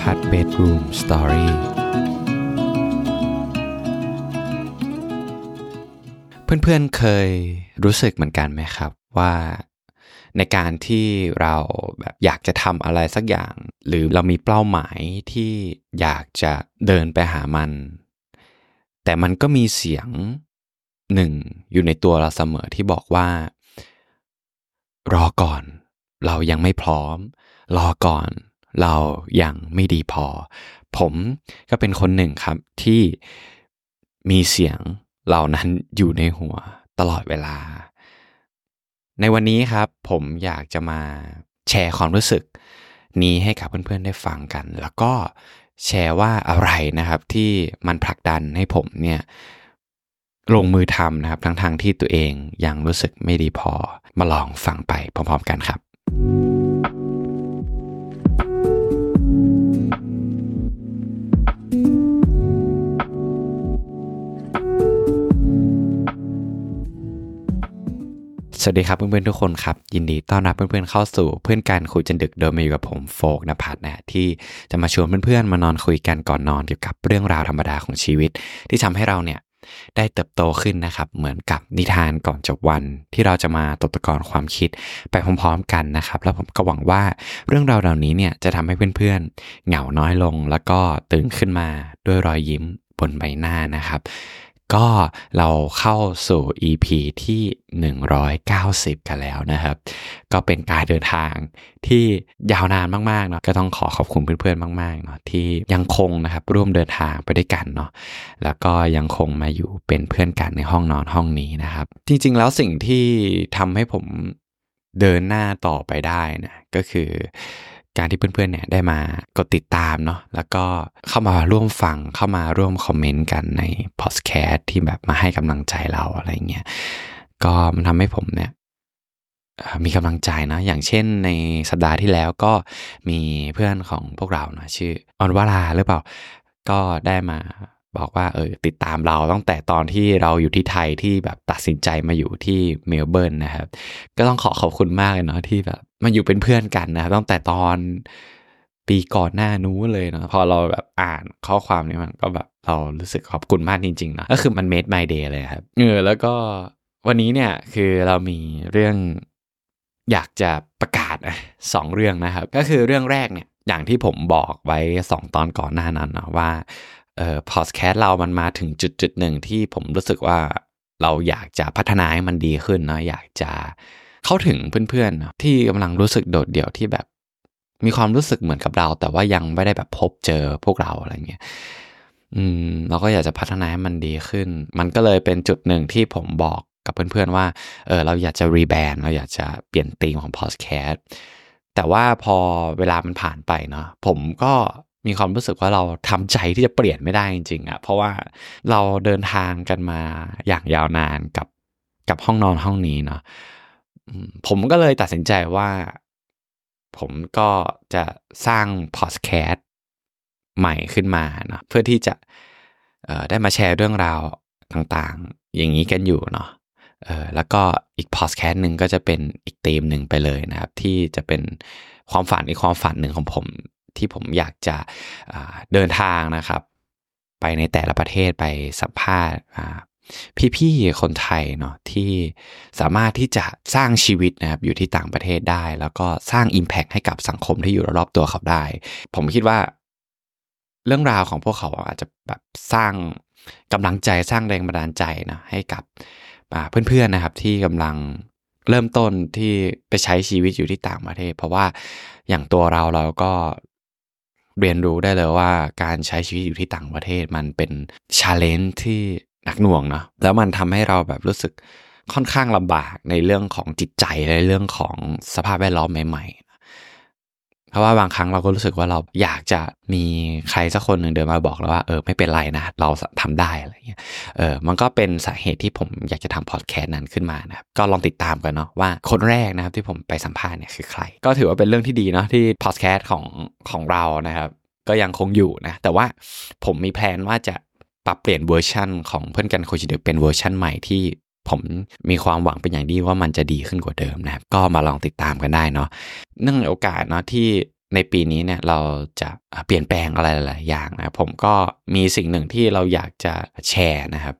พัฒน์เบดรูมสตอรี่เพื่อนๆเคยรู้สึกเหมือนกันไหมครับว่าในการที่เราแบบอยากจะทำอะไรสักอย่าง หรือเรามีเป้าหมายที่อยากจะเดินไปหามัน แต่มันก็มีเสียงหนึ่งอยู่ในตัวเราเสมอที่บอกว่า รอก่อน เรายังไม่พร้อม รอก่อน เรายังไม่ดีพอ ผมก็เป็นคนหนึ่งครับที่มีเสียงเหล่านั้นอยู่ในหัวตลอดเวลา ในวันนี้ครับ ผมอยากจะมาแชร์ความรู้สึก นี้ให้กับเพื่อนๆได้ฟังกัน แล้วก็แชร์ว่าอะไรนะครับที่มันผลักดันให้ผมเนี่ยลงมือทำนะครับ ทั้งทางที่ตัวเองยังรู้สึกไม่ดีพอมาลองฟังไปพร้อมๆกันครับ สวัสดีครับเพื่อนๆทุกคนครับ ยินดีต้อนรับเพื่อนๆเข้าสู่เพื่อนการคุยจนดึกโดยมาอยู่กับผมโฟกนภัทรนะที่จะมาชวนเพื่อนๆมานอนคุยกันก่อนนอนเกี่ยวกับเรื่องราวธรรมดาของชีวิต ที่ทำให้เราเนี่ยได้เติบโตขึ้นนะครับ เหมือนกับนิทานก่อนจบวัน ที่เราจะมาตกตะกอนความคิดไปพร้อมๆกันนะครับ แล้วผมก็หวังว่าเรื่องราวเหล่านี้เนี่ยจะทำให้เพื่อนๆเหงาน้อยลง แล้วก็ตื่นขึ้นมาด้วยรอยยิ้มบนใบหน้านะครับ ก็เราเข้าสู่ EP ที่ 190 กันแล้วนะครับ ก็เป็นการเดินทางที่ยาวนานมากๆเนาะก็ต้องขอขอบคุณเพื่อนๆมากๆเนาะที่ยังคงนะครับร่วมเดินทางไปด้วยกันเนาะแล้วก็ยังคงมาอยู่เป็นเพื่อนกันในห้องนอนห้องนี้นะครับ จริงๆแล้วสิ่งที่ทำให้ผมเดินหน้าต่อไปได้นะก็คือ การที่เพื่อนๆเนี่ยได้มากดติดตามเนาะแล้วก็เข้ามาร่วมฟังเข้ามาร่วมคอมเมนต์กันในพอดแคสต์ที่แบบมาให้กำลังใจเราอะไรเงี้ยก็มันทำให้ผมเนี่ยมีกำลังใจนะ อย่างเช่นในสัปดาห์ที่แล้วก็มีเพื่อนของพวกเรานะชื่อออนวราหรือเปล่า ก็ได้มา บอกว่าเออติดตามเราตั้งแต่ตอนที่เราอยู่ที่ไทยที่แบบตัดสินใจมาอยู่ที่เมลเบิร์นนะครับ ก็ต้องขอขอบคุณมากเลยเนาะที่แบบมาอยู่เป็นเพื่อนกันนะตั้งแต่ตอนปีก่อนหน้านู้นเลยเนาะพอเราแบบอ่านข้อความนี้มันก็แบบเรารู้สึกขอบคุณมากจริงๆนะก็คือมัน made my day เลยครับเออแล้วก็วันนี้เนี่ยคือเรามีเรื่องอยากจะประกาศสองเรื่องนะครับ ก็คือเรื่องแรกเนี่ยอย่างที่ผมบอกไว้สองตอนก่อนหน้านั้นนะว่า เอ่อพอดแคสต์เรามันมาถึงจุดจุดหนึ่งที่ผมรู้สึกว่าเราอยากจะพัฒนาให้มันดีขึ้นเนาะอยากจะเข้าถึงเพื่อนๆ ที่กำลังรู้สึกโดดเดี่ยวที่แบบ มีความรู้สึกเหมือนกับเรา แต่ว่ายังไม่ได้แบบพบเจอพวกเราอะไรเงี้ยอืมเราก็อยากจะพัฒนาให้มันดีขึ้น มันก็เลยเป็นจุดหนึ่งที่ผมบอกกับเพื่อนๆว่าเออเราอยากจะรีแบรนด์เราอยากจะเปลี่ยนธีมของพอดแคสต์แต่ว่าพอเวลามันผ่านไปเนาะผมก็ มีความรู้สึกว่าเราทำใจที่จะเปลี่ยนไม่ได้จริงๆอะ่ะเพราะว่าเราเดินทางกันมาอย่างยาวนานกับกับห้องนอนห้องนี้เนาะผมก็เลยตัดสินใจว่า ผมก็จะสร้างพอดแคสต์ใหม่ขึ้นมาเนาะเพื่อที่จะได้มาแชร์เรื่องราวต่างๆ อย่างนี้กันอยู่เนาะเออแล้วก็อีกพอดแคสต์หนึ่งก็จะเป็นอีกธีมหนึ่งไปเลยนะครับ ที่จะเป็นความฝันอีกความฝันหนึ่งของผม ที่ผมอยากจะเดินทางนะครับ ไปในแต่ละประเทศไปสัมภาษณ์พี่ๆคนไทยเนาะที่สามารถที่จะสร้างชีวิตนะครับอยู่ที่ต่างประเทศได้ แล้วก็สร้าง Impact ให้กับสังคมที่อยู่รอบๆตัวเขาได้ ผมคิดว่า เรื่องราวของพวกเขาอาจจะแบบสร้างกำลังใจสร้างแรงบันดาลใจนะให้กับเพื่อนๆนะครับที่กำลังเริ่มต้นที่ไปใช้ชีวิตอยู่ที่ต่างประเทศ เพราะว่าอย่างตัวเราเราก็ เรียนรู้ได้เลยว่าการใช้ชีวิตอยู่ที่ต่างประเทศมันเป็นchallenge ที่หนักหน่วงเนาะแล้วมันทำให้เราแบบรู้สึกค่อนข้างลำบากในเรื่องของจิตใจในเรื่องของสภาพแวดล้อมใหม่ เพราะว่าบางครั้งเราก็รู้สึกว่าเราอยากจะมีใครสักคนหนึ่งเดินมาบอกเราว่าเออไม่เป็นไรนะ เราทำได้อะไรเงี้ยเออมันก็เป็นสาเหตุที่ผมอยากจะทำพอดแคสต์นั้นขึ้นมานะครับก็ลองติดตามกันเนาะว่าคนแรกนะครับที่ผมไปสัมภาษณ์เนี่ยคือใคร ก็ถือว่าเป็นเรื่องที่ดีเนาะที่พอดแคสต์ของของเรานะครับ ก็ยังคงอยู่นะแต่ว่าผมมี plan ว่าจะปรับเปลี่ยนเวอร์ชันของเพื่อนกันคุยดึกเป็นเวอร์ชันใหม่ที่ ผมมีความหวังเป็นอย่างดีว่ามันจะดีขึ้นกว่าเดิมนะครับ ก็มาลองติดตามกันได้เนาะเนื่องในโอกาสเนาะที่ในปีนี้เนี่ยเราจะเปลี่ยนแปลงอะไรหลายอย่างนะผมก็มีสิ่งหนึ่งที่เราอยากจะแชร์นะครับ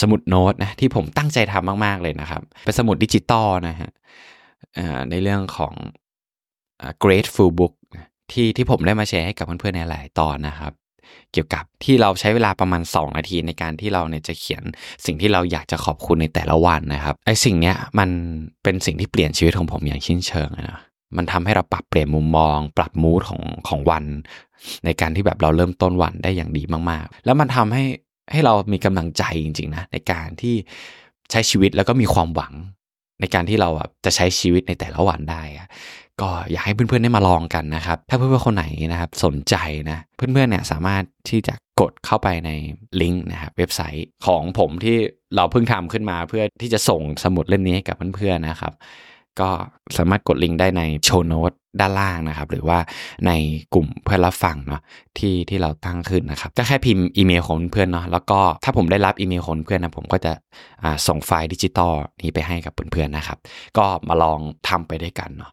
สมุดโน้ตนะที่ผมตั้งใจทำมาก ๆ เลยนะครับ เป็นสมุดดิจิตอลนะฮะในเรื่องของ Grateful Book ที่ที่ผมได้มาแชร์ให้กับเพื่อนๆในหลายตอนนะครับ เกี่ยวกับที่เราใช้เวลาประมาณ 2 นาทีในการที่เราเนี่ยจะเขียนสิ่งที่เราอยากจะขอบคุณในแต่ละวันนะครับไอ้สิ่งเนี้ยมันเป็นสิ่งที่เปลี่ยนชีวิตของผมอย่างชิ้นเชิงนะมันทำให้เราปรับเปลี่ยนมุมมอง ปรับมูดของของวัน ในการที่แบบเราเริ่มต้นวันได้อย่างดีมากๆ แล้วมันทำให้ให้เรามีกำลังใจจริงๆนะในการที่ใช้ชีวิตแล้วก็มีความหวังในการที่เราจะใช้ชีวิตในแต่ละวันได้ ก็อยากให้เพื่อนๆได้มาลองกันนะครับ ถ้าเพื่อนๆคนไหนนะครับสนใจนะ เพื่อนๆเนี่ยสามารถที่จะกดเข้าไปในลิงก์นะครับเว็บไซต์ของผมที่เราเพิ่งทำขึ้นมาเพื่อที่จะส่งสมุดเล่มนี้ให้กับเพื่อนๆนะครับ ก็สามารถกดลิงก์ได้ในโชว์โน้ตด้านล่างนะครับ หรือว่าในกลุ่มเพื่อนรับฟังเนาะที่ที่เราตั้งขึ้นนะครับก็แค่พิมพ์อีเมลของเพื่อนเนาะแล้วก็ถ้าผมได้รับอีเมลของเพื่อนนะผมก็จะส่งไฟล์ดิจิตอลนี้ไปให้กับเพื่อนๆนะครับ ก็มาลองทำไปด้วยกันเนาะ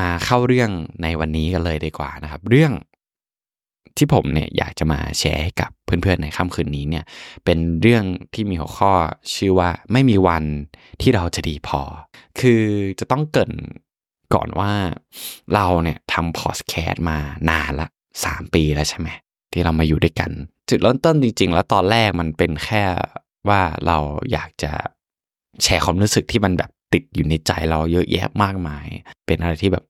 มาเข้าเรื่องในวันนี้กันเลยดีกว่านะครับ เรื่องที่ผมเนี่ยอยากจะมาแชร์ให้กับเพื่อนๆในค่ำคืนนี้เนี่ย เป็นเรื่องที่มีหัวข้อชื่อว่าไม่มีวันที่เราจะดีพอ คือจะต้องเกริ่นก่อนว่าเราเนี่ยทำพอดแคสต์มานานละสามปีแล้วใช่ไหมที่เรามาอยู่ด้วยกัน จุดเริ่มต้นจริง ๆ แล้วตอนแรกมันเป็นแค่ว่าเราอยากจะแชร์ความรู้สึกที่มันแบบ ติดอยู่ในใจเราเยอะแยะมากมาย เป็นอะไรที่แบบ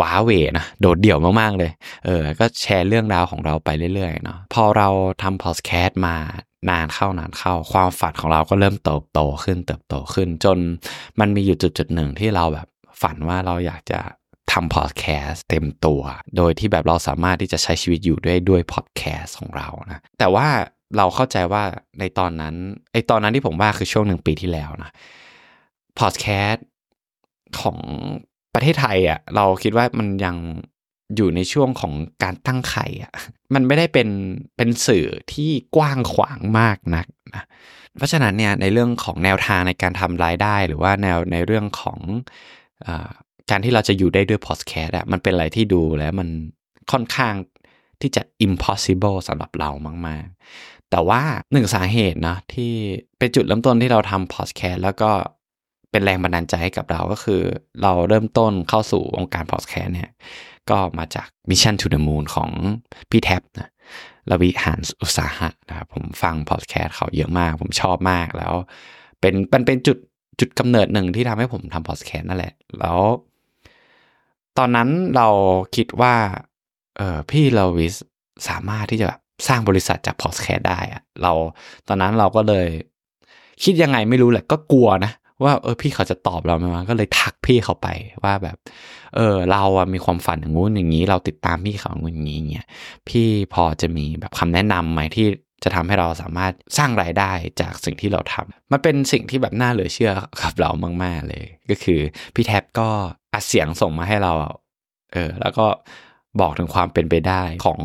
ว้าเวนะโดดเดี่ยวมากๆเลย เออ ก็แชร์เรื่องราวของเราไปเรื่อยๆเนาะพอเราทำพอดแคสต์มานานเข้านานเข้า ความฝันของเราก็เริ่มเติบโตขึ้นเติบโตขึ้น จนมันมีอยู่จุดจุดหนึ่งที่เราแบบฝันว่าเราอยากจะทำพอดแคสต์เต็มตัว โดยที่แบบเราสามารถที่จะใช้ชีวิตอยู่ด้วยด้วยพอดแคสต์ของเรานะแต่ว่าเราเข้าใจว่าในตอนนั้นไอตอนนั้นที่ผมว่าคือช่วงหนึ่งปีที่แล้วนะ พอดแคสต์ของประเทศไทยอะเราคิดว่ามันยังอยู่ในช่วงของการตั้งไข่อะมันไม่ได้เป็นเป็นสื่อที่กว้างขวางมากนักนะเพราะฉะนั้นเนี่ยในเรื่องของแนวทางในการทำรายได้ หรือว่าแนวในเรื่องของอการที่เราจะอยู่ได้ด้วยพอดแคสต์อะมันเป็นอะไรที่ดูแล้วมันค่อนข้างที่จะ impossible สำหรับเรามาก ๆ แต่ว่าหนึ่งสาเหตุนะที่เป็นจุดเริ่มต้นที่เราทำพอดแคสต์แล้วก็ เป็นแรงบันดาลใจให้กับเราก็คือ เราเริ่มต้นเข้าสู่วงการพอดแคสต์เนี่ยก็มาจาก Mission to the Moon ของพี่แท็บนะลวิหารอุตสาหะนะครับผมฟังพอดแคสต์เขาเยอะมาก ผมชอบมากแล้ว เป็นมันเป็นจุดจุดกำเนิดหนึ่งที่ทำให้ผมทำพอดแคสต์นั่นแหละ แล้ว ตอนนั้นเราคิดว่าเออพี่ลวิสสามารถที่จะแบบสร้างบริษัทจากพอดแคสต์ได้อะเราตอนนั้นเราก็เลย คิดยังไงไม่รู้แหละก็กลัวนะ ว่าเออพี่เขาจะตอบเราไหมวะก็เลยทักพี่เขาไปว่าแบบ เออ เราอะมีความฝันอย่างงู้นอย่างนี้ เราติดตามพี่เขาอย่างนี้เงี้ยพี่พอจะมีแบบคำแนะนำไหมที่จะทำให้เราสามารถสร้างรายได้จากสิ่งที่เราทำมันเป็นสิ่งที่แบบน่าเหลือเชื่อกับเรามาก ๆ เลย ก็คือพี่แท็บก็อัดเสียงส่งมาให้เรา เออ แล้วก็บอกถึงความเป็นไปได้ของ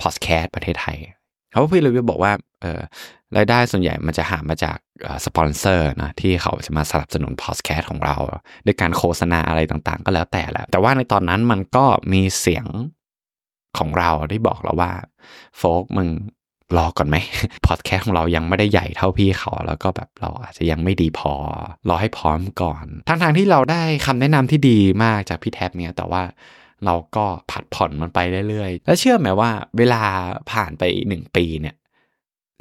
พอดแคสต์ประเทศไทย เขาพี่เลยบอกว่าเออรายได้ส่วนใหญ่มันจะหามาจากสปอนเซอร์นะที่เขาจะมาสนับสนุนพอดแคสต์ของเราด้วยการโฆษณาอะไรต่างๆ ก็แล้วแต่แหละแต่ว่าในตอนนั้นมันก็มีเสียงของเราที่บอกเราว่า โฟกมึงรอก่อนไหมพอดแคสต์ของเรายังไม่ได้ใหญ่เท่าพี่เขา แล้วก็แบบเราอาจจะยังไม่ดีพอ รอให้พร้อมก่อนทั้งทางที่เราได้คำแนะนำที่ดีมากจากพี่แท็บเนี่ยแต่ว่า เราก็ผัดผ่อนมันไปเรื่อยๆ แล้วเชื่อไหมว่า เวลาผ่านไปหนึ่งปีเนี่ย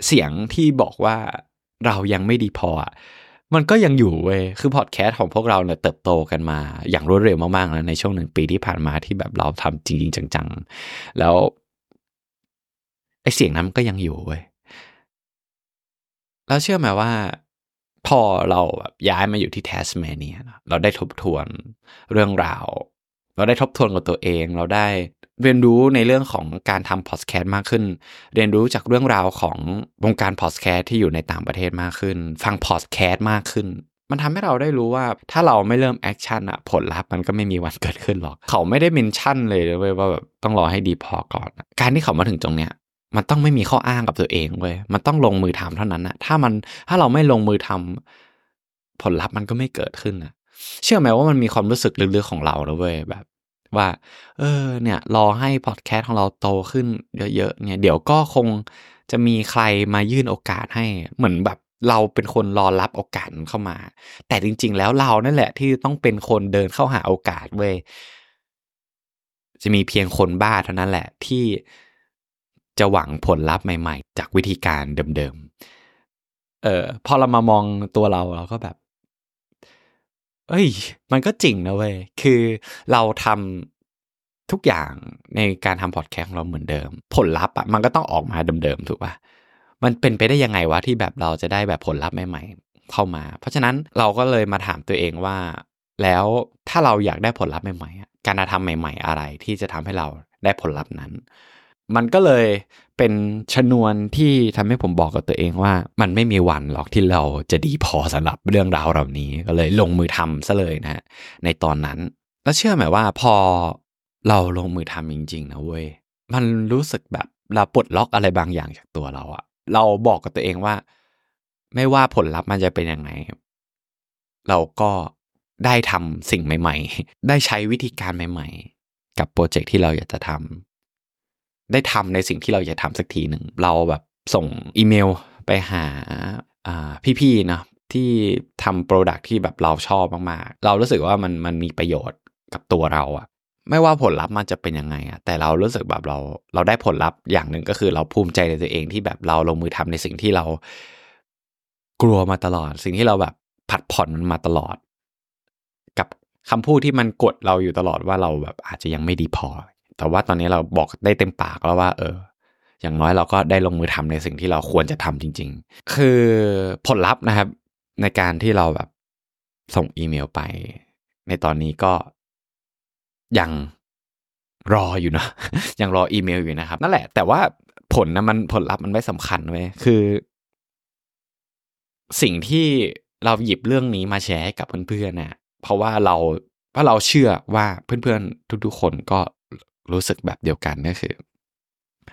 เสียงที่บอกว่าเรายังไม่ดีพอ มันก็ยังอยู่เว้ย คือพอดแคสต์ของพวกเราเนี่ยเติบโตกันมาอย่างรวดเร็วมากๆแล้วในช่วงหนึ่งปีที่ผ่านมาที่แบบเราทำจริงๆ จังๆ แล้วไอเสียงนั้นก็ยังอยู่เว้ย แล้วเชื่อไหมว่าพอเราแบบย้ายมาอยู่ที่แทสเมเนีย เราได้ทบทวนเรื่องราว เราได้ทบทวนกับตัวเอง เราได้เรียนรู้ในเรื่องของการทำพอดแคสต์มากขึ้น เรียนรู้จากเรื่องราวของวงการพอดแคสต์ที่อยู่ในต่างประเทศมากขึ้น ฟังพอดแคสต์มากขึ้น มันทำให้เราได้รู้ว่าถ้าเราไม่เริ่ม action อะผลลัพธ์มันก็ไม่มีวันเกิดขึ้นหรอก เขาไม่ได้ mention เลยเว้ยว่าแบบต้องรอให้ดีพอก่อน การที่เขามาถึงตรงเนี้ยมันต้องไม่มีข้ออ้างกับตัวเองเว้ย มันต้องลงมือทำเท่านั้นนะถ้ามันถ้าเราไม่ลงมือทำผลลัพธ์มันก็ไม่เกิดขึ้นนะ เชื่อไหมว่ามันมีความรู้สึกลึกๆของเราเว้ยแบบ ว่า เออ เนี่ย รอให้พอดแคสต์ของเราโตขึ้นเยอะๆเนี่ย เดี๋ยวก็คงจะมีใครมายื่นโอกาสให้เหมือนแบบเราเป็นคนรอรับโอกาสเข้ามา แต่จริง ๆ แล้วเรานั่นแหละ ที่ต้องเป็นคนเดินเข้าหาโอกาสเว้ยจะมีเพียงคนบ้าเท่านั้นแหละที่จะหวังผลลัพธ์ใหม่ ๆ จากวิธีการเดิมๆเออพอเรามามองตัวเราเราก็แบบ เอ้ย มันก็จริงนะเว้ย คือเราทำทุกอย่างในการทำพอดแคสต์ของเราเหมือนเดิม ผลลัพธ์อะมันก็ต้องออกมาเดิมๆ ถูกป่ะมันเป็นไปได้ยังไงวะที่แบบเราจะได้แบบผลลัพธ์ใหม่ๆ เข้ามา เพราะฉะนั้นเราก็เลยมาถามตัวเองว่า แล้วถ้าเราอยากได้ผลลัพธ์ใหม่ๆ การกระทำใหม่ ๆ อะไรที่จะทำให้เราได้ผลลัพธ์นั้น มันก็เลย เป็นชนวนที่ทำให้ผมบอกกับตัวเองว่า มันไม่มีวันหรอกที่เราจะดีพอสำหรับเรื่องราวเหล่านี้ก็เลยลงมือทำซะเลยนะฮะในตอนนั้น แล้วเชื่อไหมว่าพอเราลงมือทำจริง ๆ นะเว้ยมันรู้สึกแบบเราปลดล็อกอะไรบางอย่างจากตัวเราอะเราบอกกับตัวเองว่า ไม่ว่าผลลัพธ์มันจะเป็นยังไงเราก็ได้ทำสิ่งใหม่ ๆ ได้ใช้วิธีการใหม่ ๆ กับโปรเจกต์ที่เราอยากจะทำ ได้ทำในสิ่งที่เราอยากทำสักทีหนึ่ง เราแบบส่งอีเมลไปหาพี่ๆนะที่ทำโปรดักที่แบบเราชอบมากๆ เรารู้สึกว่ามันมันมีประโยชน์กับตัวเราอะไม่ว่าผลลัพธ์มันจะเป็นยังไงอะแต่เรารู้สึกแบบเราเราได้ผลลัพธ์อย่างหนึ่งก็คือเราภูมิใจในตัวเองที่แบบเราลงมือทำในสิ่งที่เรากลัวมาตลอด สิ่งที่เราแบบผัดผ่อนมันมาตลอด กับคำพูดที่มันกดเราอยู่ตลอดว่าเราแบบอาจจะยังไม่ดีพอ แต่ว่าตอนนี้เราบอกได้เต็มปากแล้วว่า เออ อย่างน้อยเราก็ได้ลงมือทำในสิ่งที่เราควรจะทำจริง ๆ คือผลลัพธ์นะครับ ในการที่เราแบบส่งอีเมลไป ในตอนนี้ก็ยังรออยู่นะยังรออีเมลอยู่นะครับ นั่นแหละ แต่ว่าผลนะมันผลลัพธ์มันไม่สำคัญเว้ยคือ สิ่งที่เราหยิบเรื่องนี้มาแชร์ให้กับเพื่อนๆนะเพราะว่าเราเพราะเราเชื่อว่าเพื่อนๆทุก ๆ คนก็ รู้สึกแบบเดียวกันก็คือ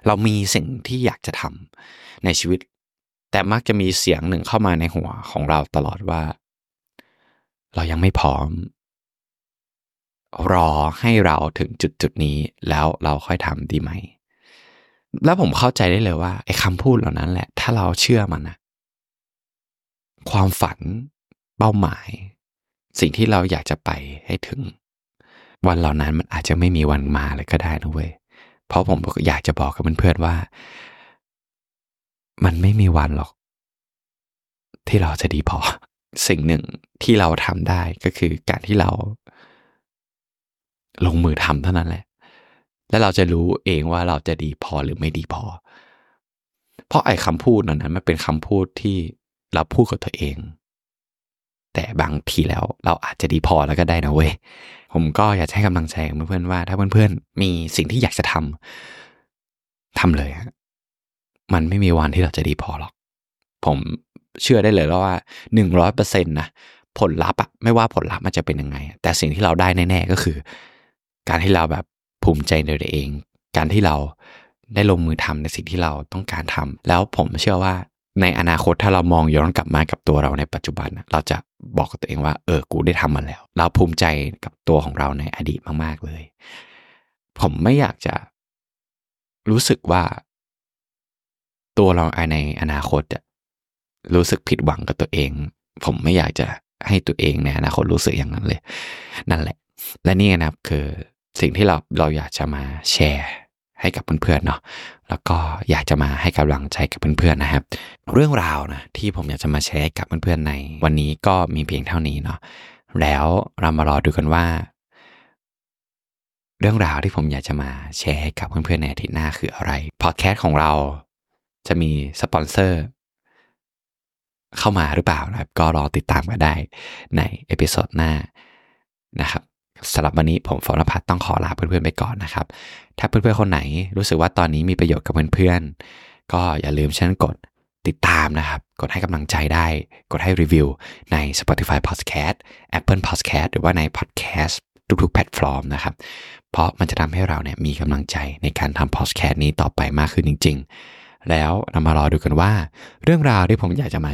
เรามีสิ่งที่อยากจะทำในชีวิต แต่มักจะมีเสียงหนึ่งเข้ามาในหัวของเราตลอดว่า เรายังไม่พร้อม รอให้เราถึงจุดจุดนี้แล้วเราค่อยทำดีไหม แล้วผมเข้าใจได้เลยว่าไอ้คำพูดเหล่านั้นแหละ ถ้าเราเชื่อมันนะความฝันเป้าหมาย สิ่งที่เราอยากจะไปให้ถึง วันเหล่านั้นมันอาจจะไม่มีวันมาเลยก็ได้นะเว้ย เพราะผมอยากจะบอกกับเพื่อนๆว่า มันไม่มีวันหรอก ที่เราจะดีพอ สิ่งหนึ่งที่เราทำได้ก็คือการที่เรา ลงมือทำเท่านั้นแหละ แล้วเราจะรู้เองว่าเราจะดีพอหรือไม่ดีพอ เพราะไอ้คำพูดนั้นมันเป็นคำพูดที่เราพูดกับตัวเอง แต่บางทีแล้วเราอาจจะดีพอแล้วก็ได้นะเว้ย ผมก็อยากให้กำลังใจเพื่อนๆว่า ถ้าเพื่อนๆมีสิ่งที่อยากจะทำทำเลยฮะมันไม่มีวันที่เราจะดีพอหรอก ผมเชื่อได้เลยว่าหนึ่งร้อยเปอร์เซ็นต์นะผลลัพธ์อะไม่ว่าผลลัพธ์มันจะเป็นยังไง แต่สิ่งที่เราได้แน่ๆก็คือ การที่เราแบบภูมิใจในตัวเอง การที่เราได้ลงมือทำในสิ่งที่เราต้องการทำแล้วผมเชื่อว่าในอนาคตถ้าเรามองย้อนกลับมากับตัวเราในปัจจุบัน เราจะ บอกกับตัวเองว่า เออ กูได้ทำมันแล้ว เราภูมิใจกับตัวของเราในอดีตมาก ๆ เลย ผมไม่อยากจะรู้สึกว่า ตัวเราในอนาคตจะรู้สึกผิดหวังกับตัวเอง ผมไม่อยากจะให้ตัวเองในอนาคตรู้สึกอย่างนั้นเลย นั่นแหละ และนี่นะครับคือสิ่งที่เราเราอยากจะมาแชร์ให้กับเพื่อนๆเนาะ แล้วก็อยากจะมาให้กำลังใจกับเพื่อนๆนะครับ เรื่องราวนะที่ผมอยากจะมาแชร์กับเพื่อนๆใน วันนี้ก็มีเพียงเท่านี้เนาะแล้วเรามารอดูกันว่า เรื่องราวที่ผมอยากจะมาแชร์ให้กับเพื่อนๆในอาทิตย์หน้าคืออะไรพอดแคสต์ของเราจะมีสปอนเซอร์เข้ามาหรือเปล่านะครับ ก็รอติดตามกันได้ใน episode หน้านะครับสำหรับวันนี้ผมฟอร์พัฒต้องขอลาเพื่อนๆไปก่อนนะครับ ถ้าเพื่อนๆคนไหน รู้สึกว่าตอนนี้มีประโยชน์กับเพื่อนๆ ก็อย่าลืมช่วยกดติดตามนะครับ กดให้กำลังใจได้ กดให้รีวิวใน Spotify Podcast Apple Podcast หรือว่าใน Podcast ทุกๆ แพลตฟอร์มนะครับ เพราะมันจะทำให้เราเนี่ยมีกำลังใจในการทำ Podcast นี้ต่อไปมากขึ้นจริง ๆ แล้วเรามารอดูกันว่า เรื่องราวที่ผมอยากจะมา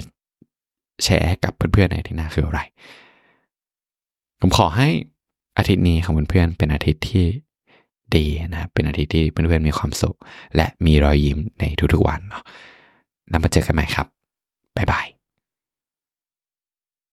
แชร์กับเพื่อนๆในที่หน้าคืออะไร ผมขอให้อาทิตย์นี้ของเพื่อนๆเป็นอาทิตย์ที่ ดีนะเป็นอาทิตย์ที่เพื่อนๆมีความสุข และมีรอยยิ้มในทุกๆวันเนาะแล้วมาเจอกันใหม่ครับบ๊ายบาย